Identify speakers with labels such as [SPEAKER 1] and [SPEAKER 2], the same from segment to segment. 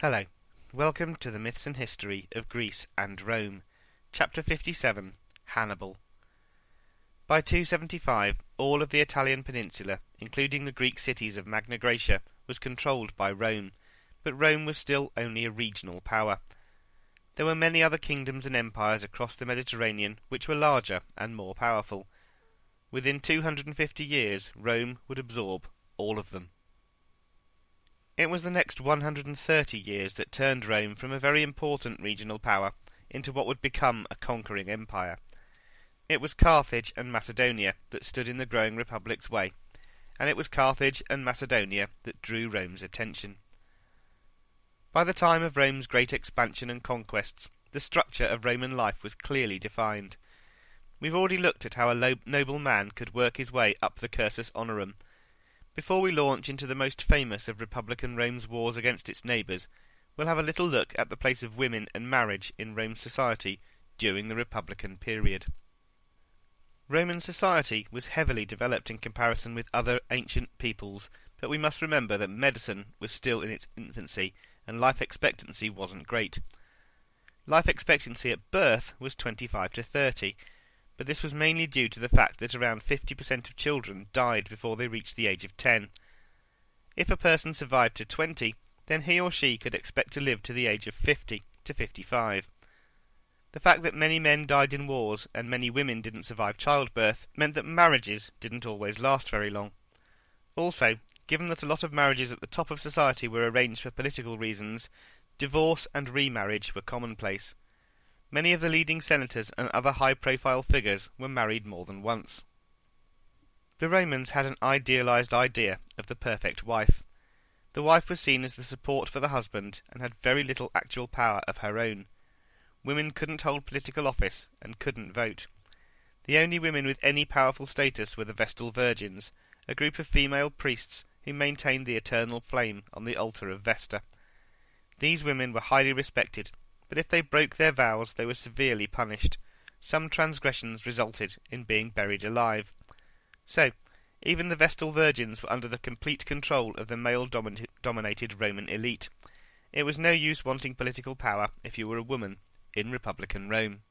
[SPEAKER 1] Hello. Welcome to the Myths and History of Greece and Rome. Chapter 57 Hannibal. By 275, all of the Italian peninsula, including the Greek cities of Magna Graecia, was controlled by Rome, but Rome was still only a regional power. There were many other kingdoms and empires across the Mediterranean which were larger and more powerful. Within 250 years, Rome would absorb all of them. It was the next 130 years that turned Rome from a very important regional power into what would become a conquering empire. It was Carthage and Macedonia that stood in the growing republic's way, and it was Carthage and Macedonia that drew Rome's attention. By the time of Rome's great expansion and conquests, the structure of Roman life was clearly defined. We've already looked at how a noble man could work his way up the cursus honorum, before we launch into the most famous of Republican Rome's wars against its neighbours, we'll have a little look at the place of women and marriage in Rome's society during the Republican period. Roman society was heavily developed in comparison with other ancient peoples, but we must remember that medicine was still in its infancy and life expectancy wasn't great. Life expectancy at birth was 25 to 30, but this was mainly due to the fact that around 50% of children died before they reached the age of 10. If a person survived to 20, then he or she could expect to live to the age of 50 to 55. The fact that many men died in wars and many women didn't survive childbirth meant that marriages didn't always last very long. Also, given that a lot of marriages at the top of society were arranged for political reasons, divorce and remarriage were commonplace. Many of the leading senators and other high-profile figures were married more than once. The Romans had an idealized idea of the perfect wife. The wife was seen as the support for the husband and had very little actual power of her own. Women couldn't hold political office and couldn't vote. The only women with any powerful status were the Vestal Virgins, a group of female priests who maintained the eternal flame on the altar of Vesta. These women were highly respected but if they broke their vows they were severely punished. Some transgressions resulted in being buried alive. So, even the Vestal Virgins were under the complete control of the male-dominated Roman elite. It was no use wanting political power if you were a woman in Republican Rome.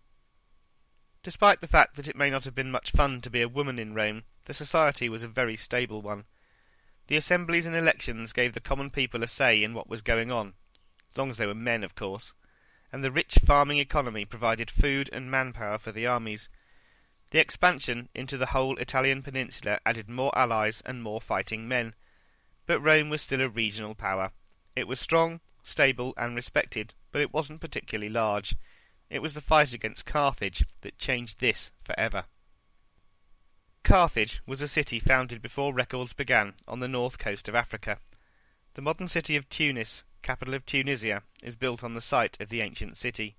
[SPEAKER 1] Despite the fact that it may not have been much fun to be a woman in Rome, the society was a very stable one. The assemblies and elections gave the common people a say in what was going on, as long as they were men, of course and the rich farming economy provided food and manpower for the armies. The expansion into the whole Italian peninsula added more allies and more fighting men. But Rome was still a regional power. It was strong, stable, and respected, but it wasn't particularly large. It was the fight against Carthage that changed this forever. Carthage was a city founded before records began on the north coast of Africa. The modern city of Tunis capital of Tunisia, is built on the site of the ancient city.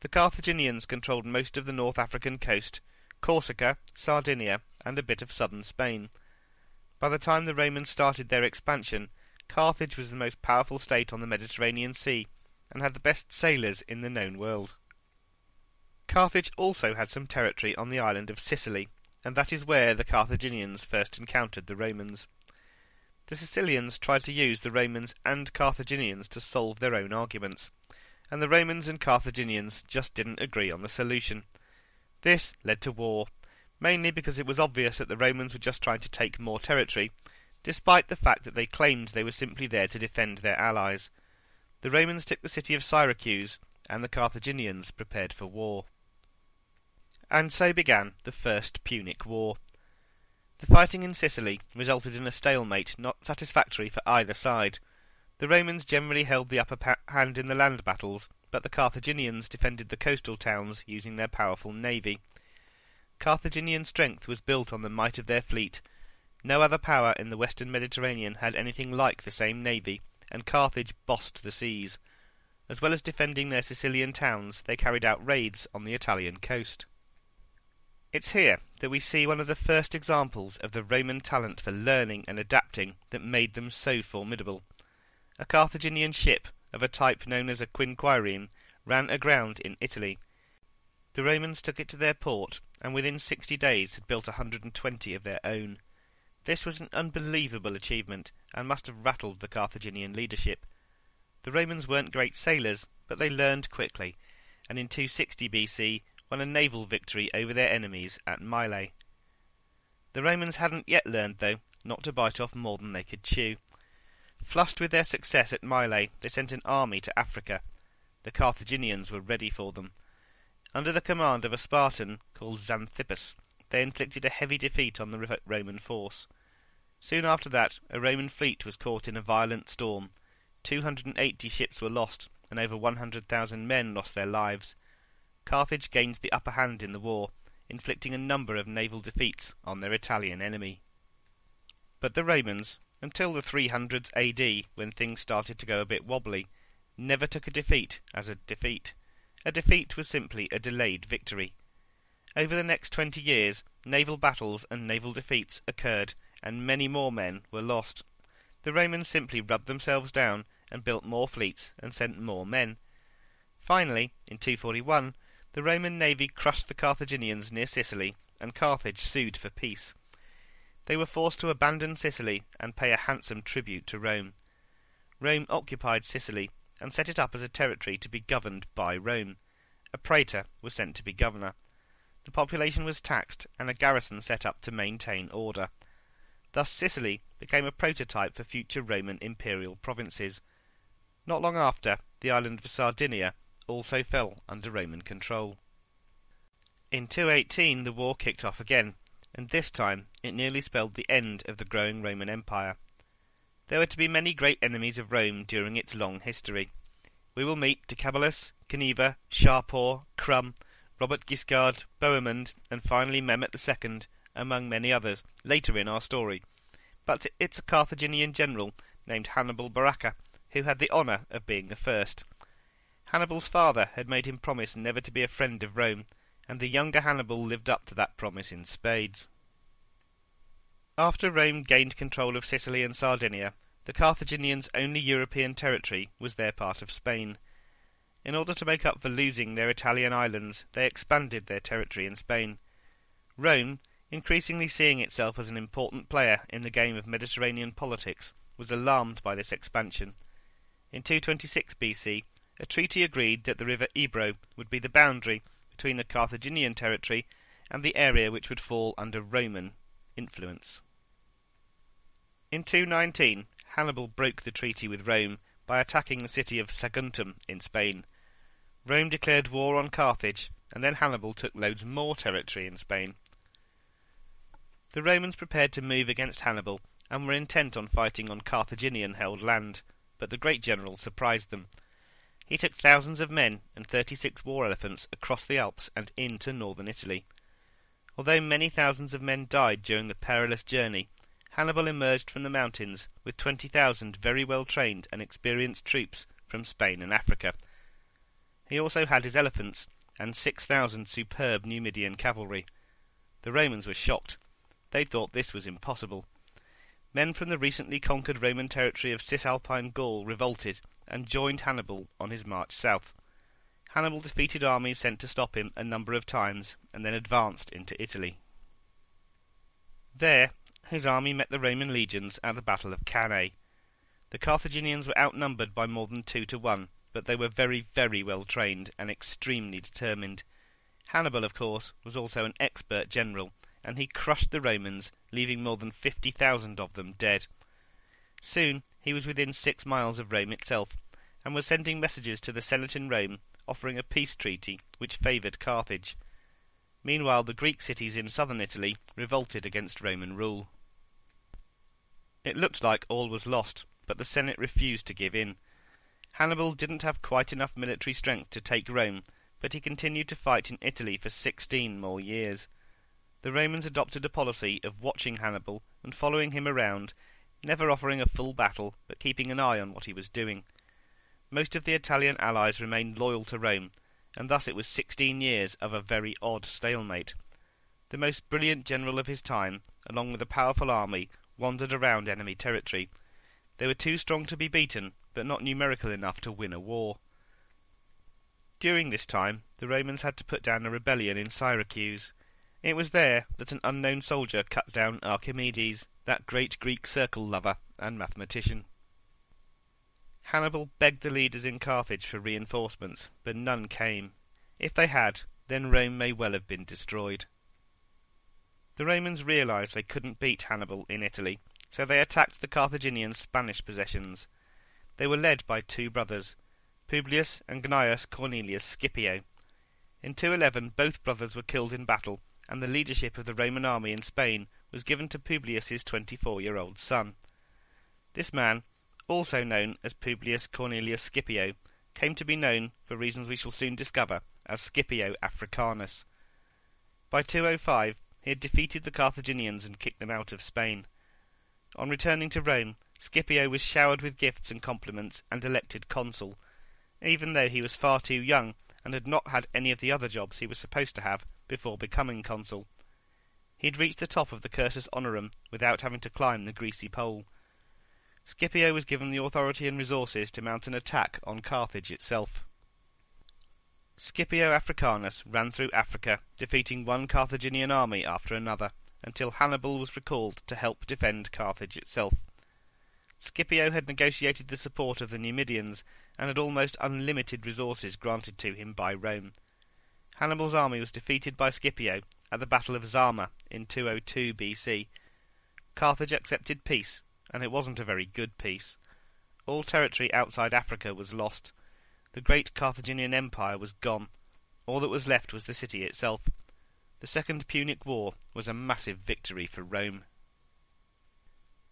[SPEAKER 1] The Carthaginians controlled most of the North African coast, Corsica, Sardinia, and a bit of southern Spain. By the time the Romans started their expansion, Carthage was the most powerful state on the Mediterranean Sea, and had the best sailors in the known world. Carthage also had some territory on the island of Sicily, and that is where the Carthaginians first encountered the Romans. The Sicilians tried to use the Romans and Carthaginians to solve their own arguments, and the Romans and Carthaginians just didn't agree on the solution. This led to war, mainly because it was obvious that the Romans were just trying to take more territory, despite the fact that they claimed they were simply there to defend their allies. The Romans took the city of Syracuse, and the Carthaginians prepared for war. And so began the First Punic War. The fighting in Sicily resulted in a stalemate not satisfactory for either side. The Romans generally held the upper hand in the land battles, but the Carthaginians defended the coastal towns using their powerful navy. Carthaginian strength was built on the might of their fleet. No other power in the western Mediterranean had anything like the same navy, and Carthage bossed the seas. As well as defending their Sicilian towns, they carried out raids on the Italian coast. It's here that we see one of the first examples of the Roman talent for learning and adapting that made them so formidable. A Carthaginian ship of a type known as a quinquereme ran aground in Italy. The Romans took it to their port, and within sixty days had built a hundred and twenty of their own. This was an unbelievable achievement, and must have rattled the Carthaginian leadership. The Romans weren't great sailors, but they learned quickly, and in 260 BC won a naval victory over their enemies at Mylae. The Romans hadn't yet learned, though, not to bite off more than they could chew. Flushed with their success at Mylae, they sent an army to Africa. The Carthaginians were ready for them. Under the command of a Spartan called Xanthippus, they inflicted a heavy defeat on the Roman force. Soon after that, a Roman fleet was caught in a violent storm. 280 ships were lost, and over 100,000 men lost their lives. Carthage gained the upper hand in the war, inflicting a number of naval defeats on their Italian enemy. But the Romans, until the 300s AD, when things started to go a bit wobbly, never took a defeat as a defeat. A defeat was simply a delayed victory. Over the next twenty years, naval battles and naval defeats occurred, and many more men were lost. The Romans simply rubbed themselves down and built more fleets and sent more men. Finally, in 241, the Roman navy crushed the Carthaginians near Sicily, and Carthage sued for peace. They were forced to abandon Sicily and pay a handsome tribute to Rome. Rome occupied Sicily and set it up as a territory to be governed by Rome. A praetor was sent to be governor. The population was taxed and a garrison set up to maintain order. Thus Sicily became a prototype for future Roman imperial provinces. Not long after, the island of Sardinia also fell under Roman control. In 218 the war kicked off again, and this time it nearly spelled the end of the growing Roman Empire. There were to be many great enemies of Rome during its long history. We will meet Decebalus, Cniva, Shapur, Crum, Robert Guiscard, Bohemond, and finally Mehmet II, among many others, later in our story. But it's a Carthaginian general named Hannibal Barca who had the honour of being the first. Hannibal's father had made him promise never to be a friend of Rome, and the younger Hannibal lived up to that promise in spades. After Rome gained control of Sicily and Sardinia, the Carthaginians' only European territory was their part of Spain. In order to make up for losing their Italian islands, they expanded their territory in Spain. Rome, increasingly seeing itself as an important player in the game of Mediterranean politics, was alarmed by this expansion. In 226 BC, a treaty agreed that the river Ebro would be the boundary between the Carthaginian territory and the area which would fall under Roman influence. In 219, Hannibal broke the treaty with Rome by attacking the city of Saguntum in Spain. Rome declared war on Carthage, and then Hannibal took loads more territory in Spain. The Romans prepared to move against Hannibal and were intent on fighting on Carthaginian held land, but the great general surprised them he took thousands of men and thirty-six war elephants across the Alps and into northern Italy. Although many thousands of men died during the perilous journey, Hannibal emerged from the mountains with twenty thousand very well trained and experienced troops from Spain and Africa. He also had his elephants and six thousand superb Numidian cavalry. The Romans were shocked. They thought this was impossible. Men from the recently conquered Roman territory of Cisalpine Gaul revolted and joined Hannibal on his march south. Hannibal defeated armies sent to stop him a number of times and then advanced into Italy. There, his army met the Roman legions at the Battle of Cannae. The Carthaginians were outnumbered by more than two to one, but they were very, very well trained and extremely determined. Hannibal, of course, was also an expert general, and he crushed the Romans, leaving more than fifty thousand of them dead. Soon he was within six miles of Rome itself, and was sending messages to the Senate in Rome offering a peace treaty which favoured Carthage. Meanwhile, the Greek cities in southern Italy revolted against Roman rule. It looked like all was lost, but the Senate refused to give in. Hannibal didn't have quite enough military strength to take Rome, but he continued to fight in Italy for sixteen more years. The Romans adopted a policy of watching Hannibal and following him around never offering a full battle, but keeping an eye on what he was doing. Most of the Italian allies remained loyal to Rome, and thus it was sixteen years of a very odd stalemate. The most brilliant general of his time, along with a powerful army, wandered around enemy territory. They were too strong to be beaten, but not numerical enough to win a war. During this time, the Romans had to put down a rebellion in Syracuse. It was there that an unknown soldier cut down Archimedes, that great Greek circle lover and mathematician. Hannibal begged the leaders in Carthage for reinforcements, but none came. If they had, then Rome may well have been destroyed. The Romans realized they couldn't beat Hannibal in Italy, so they attacked the Carthaginian Spanish possessions. They were led by two brothers, Publius and Gnaeus Cornelius Scipio. In 211 both brothers were killed in battle, and the leadership of the Roman army in Spain was given to Publius's 24-year-old son. This man, also known as Publius Cornelius Scipio, came to be known, for reasons we shall soon discover, as Scipio Africanus. By 205 he had defeated the Carthaginians and kicked them out of Spain. On returning to Rome, Scipio was showered with gifts and compliments and elected consul, even though he was far too young and had not had any of the other jobs he was supposed to have before becoming consul. He had reached the top of the cursus honorum without having to climb the greasy pole. Scipio was given the authority and resources to mount an attack on Carthage itself. Scipio Africanus ran through Africa, defeating one Carthaginian army after another, until Hannibal was recalled to help defend Carthage itself. Scipio had negotiated the support of the Numidians and had almost unlimited resources granted to him by Rome. Hannibal's army was defeated by Scipio at the Battle of Zama in 202 BC. Carthage accepted peace, and it wasn't a very good peace. All territory outside Africa was lost, the great Carthaginian Empire was gone. All that was left was the city itself. The Second Punic War was a massive victory for Rome.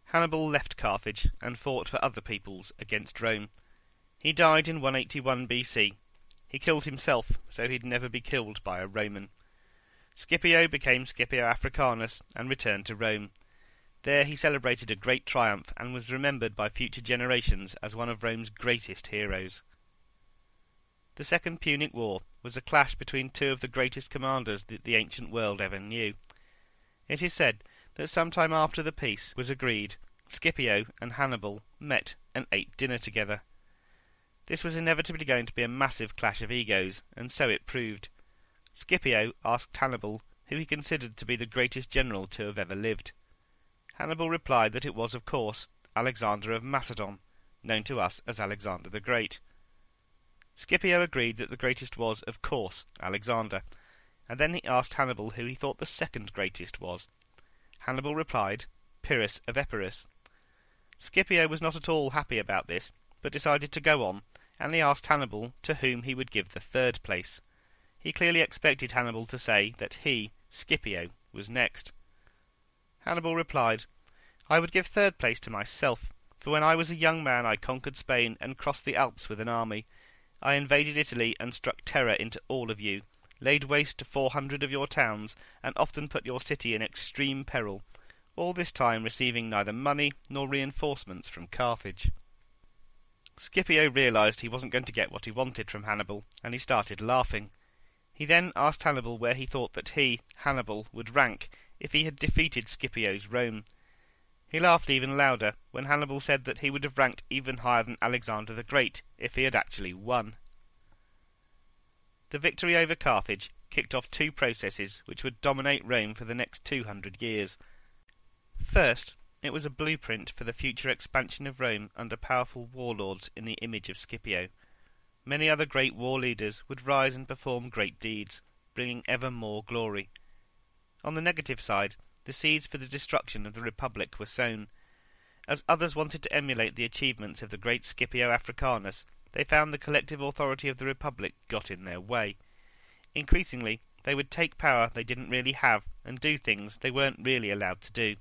[SPEAKER 1] Hannibal left Carthage and fought for other peoples against Rome. He died in 181 BC. He killed himself so he'd never be killed by a Roman. Scipio became Scipio Africanus and returned to Rome. There he celebrated a great triumph and was remembered by future generations as one of Rome's greatest heroes. The Second Punic War was a clash between two of the greatest commanders that the ancient world ever knew. It is said that some time after the peace was agreed, Scipio and Hannibal met and ate dinner together. This was inevitably going to be a massive clash of egos, and so it proved. Scipio asked Hannibal who he considered to be the greatest general to have ever lived. Hannibal replied that it was, of course, Alexander of Macedon, known to us as Alexander the Great. Scipio agreed that the greatest was, of course, Alexander, and then he asked Hannibal who he thought the second greatest was. Hannibal replied, Pyrrhus of Epirus. Scipio was not at all happy about this, but decided to go on, and he asked Hannibal to whom he would give the third place. He clearly expected Hannibal to say that he, Scipio, was next. Hannibal replied, I would give third place to myself, for when I was a young man I conquered Spain and crossed the Alps with an army, I invaded Italy and struck terror into all of you, laid waste four hundred of your towns, and often put your city in extreme peril, all this time receiving neither money nor reinforcements from Carthage. Scipio realized he wasn't going to get what he wanted from Hannibal, and he started laughing. He then asked Hannibal where he thought that he, Hannibal, would rank if he had defeated Scipio's Rome. He laughed even louder when Hannibal said that he would have ranked even higher than Alexander the Great if he had actually won. The victory over Carthage kicked off two processes which would dominate Rome for the next 200 years. First, it was a blueprint for the future expansion of Rome under powerful warlords in the image of Scipio. Many other great war leaders would rise and perform great deeds, bringing ever more glory. On the negative side, the seeds for the destruction of the Republic were sown. As others wanted to emulate the achievements of the great Scipio Africanus, they found the collective authority of the Republic got in their way. Increasingly, they would take power they didn't really have and do things they weren't really allowed to do.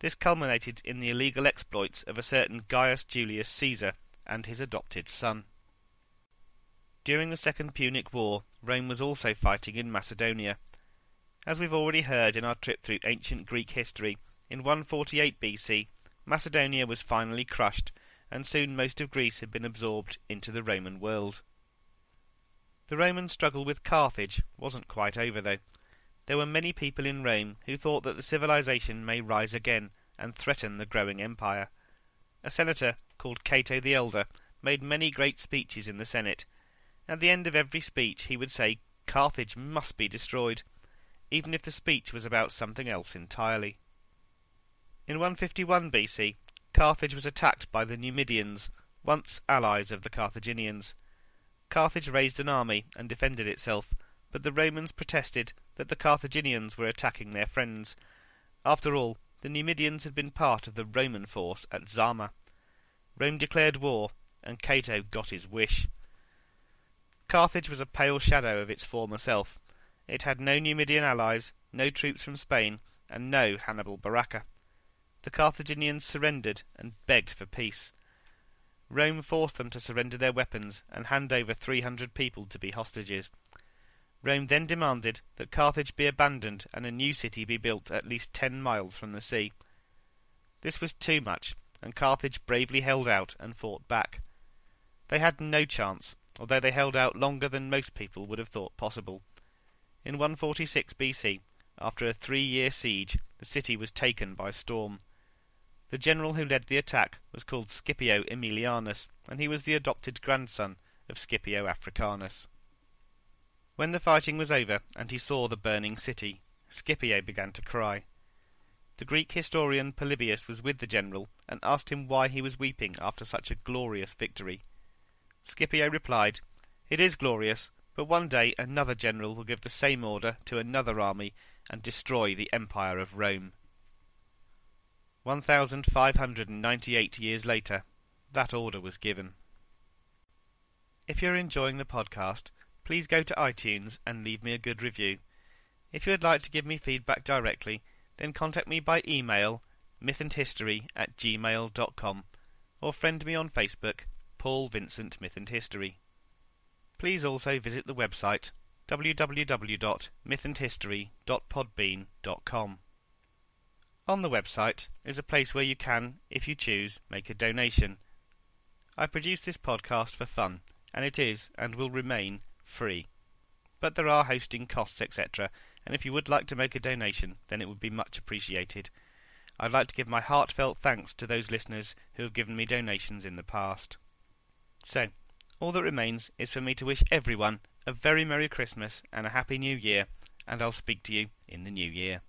[SPEAKER 1] This culminated in the illegal exploits of a certain Gaius Julius Caesar and his adopted son. During the Second Punic War, Rome was also fighting in Macedonia, as we've already heard in our trip through ancient Greek history, in 148 BC, Macedonia was finally crushed, and soon most of Greece had been absorbed into the Roman world. The Roman struggle with Carthage wasn't quite over, though. There were many people in Rome who thought that the civilization may rise again and threaten the growing empire. A senator called Cato the Elder made many great speeches in the Senate. At the end of every speech he would say, Carthage must be destroyed even if the speech was about something else entirely. In 151 BC, Carthage was attacked by the Numidians, once allies of the Carthaginians. Carthage raised an army and defended itself, but the Romans protested that the Carthaginians were attacking their friends. After all, the Numidians had been part of the Roman force at Zama. Rome declared war, and Cato got his wish. Carthage was a pale shadow of its former self. It had no Numidian allies, no troops from Spain, and no Hannibal Barca. The Carthaginians surrendered and begged for peace. Rome forced them to surrender their weapons and hand over three hundred people to be hostages. Rome then demanded that Carthage be abandoned and a new city be built at least ten miles from the sea. This was too much, and Carthage bravely held out and fought back. They had no chance, although they held out longer than most people would have thought possible. In 146 BC, after a three-year siege, the city was taken by storm. The general who led the attack was called Scipio Aemilianus, and he was the adopted grandson of Scipio Africanus. When the fighting was over and he saw the burning city, Scipio began to cry. The Greek historian Polybius was with the general and asked him why he was weeping after such a glorious victory. Scipio replied, It is glorious, but one day another general will give the same order to another army and destroy the empire of Rome. 1598 years later, that order was given. If you're enjoying the podcast, please go to iTunes and leave me a good review. If you would like to give me feedback directly, then contact me by email mythandhistory at gmail.com or friend me on Facebook, Paul Vincent Myth and History. Please also visit the website www.mythandhistory.podbean.com. On the website is a place where you can, if you choose, make a donation. I produce this podcast for fun, and it is, and will remain, free. But there are hosting costs, etc., and if you would like to make a donation, then it would be much appreciated. I'd like to give my heartfelt thanks to those listeners who have given me donations in the past. So, all that remains is for me to wish everyone a very Merry Christmas and a Happy New Year, and I'll speak to you in the New Year.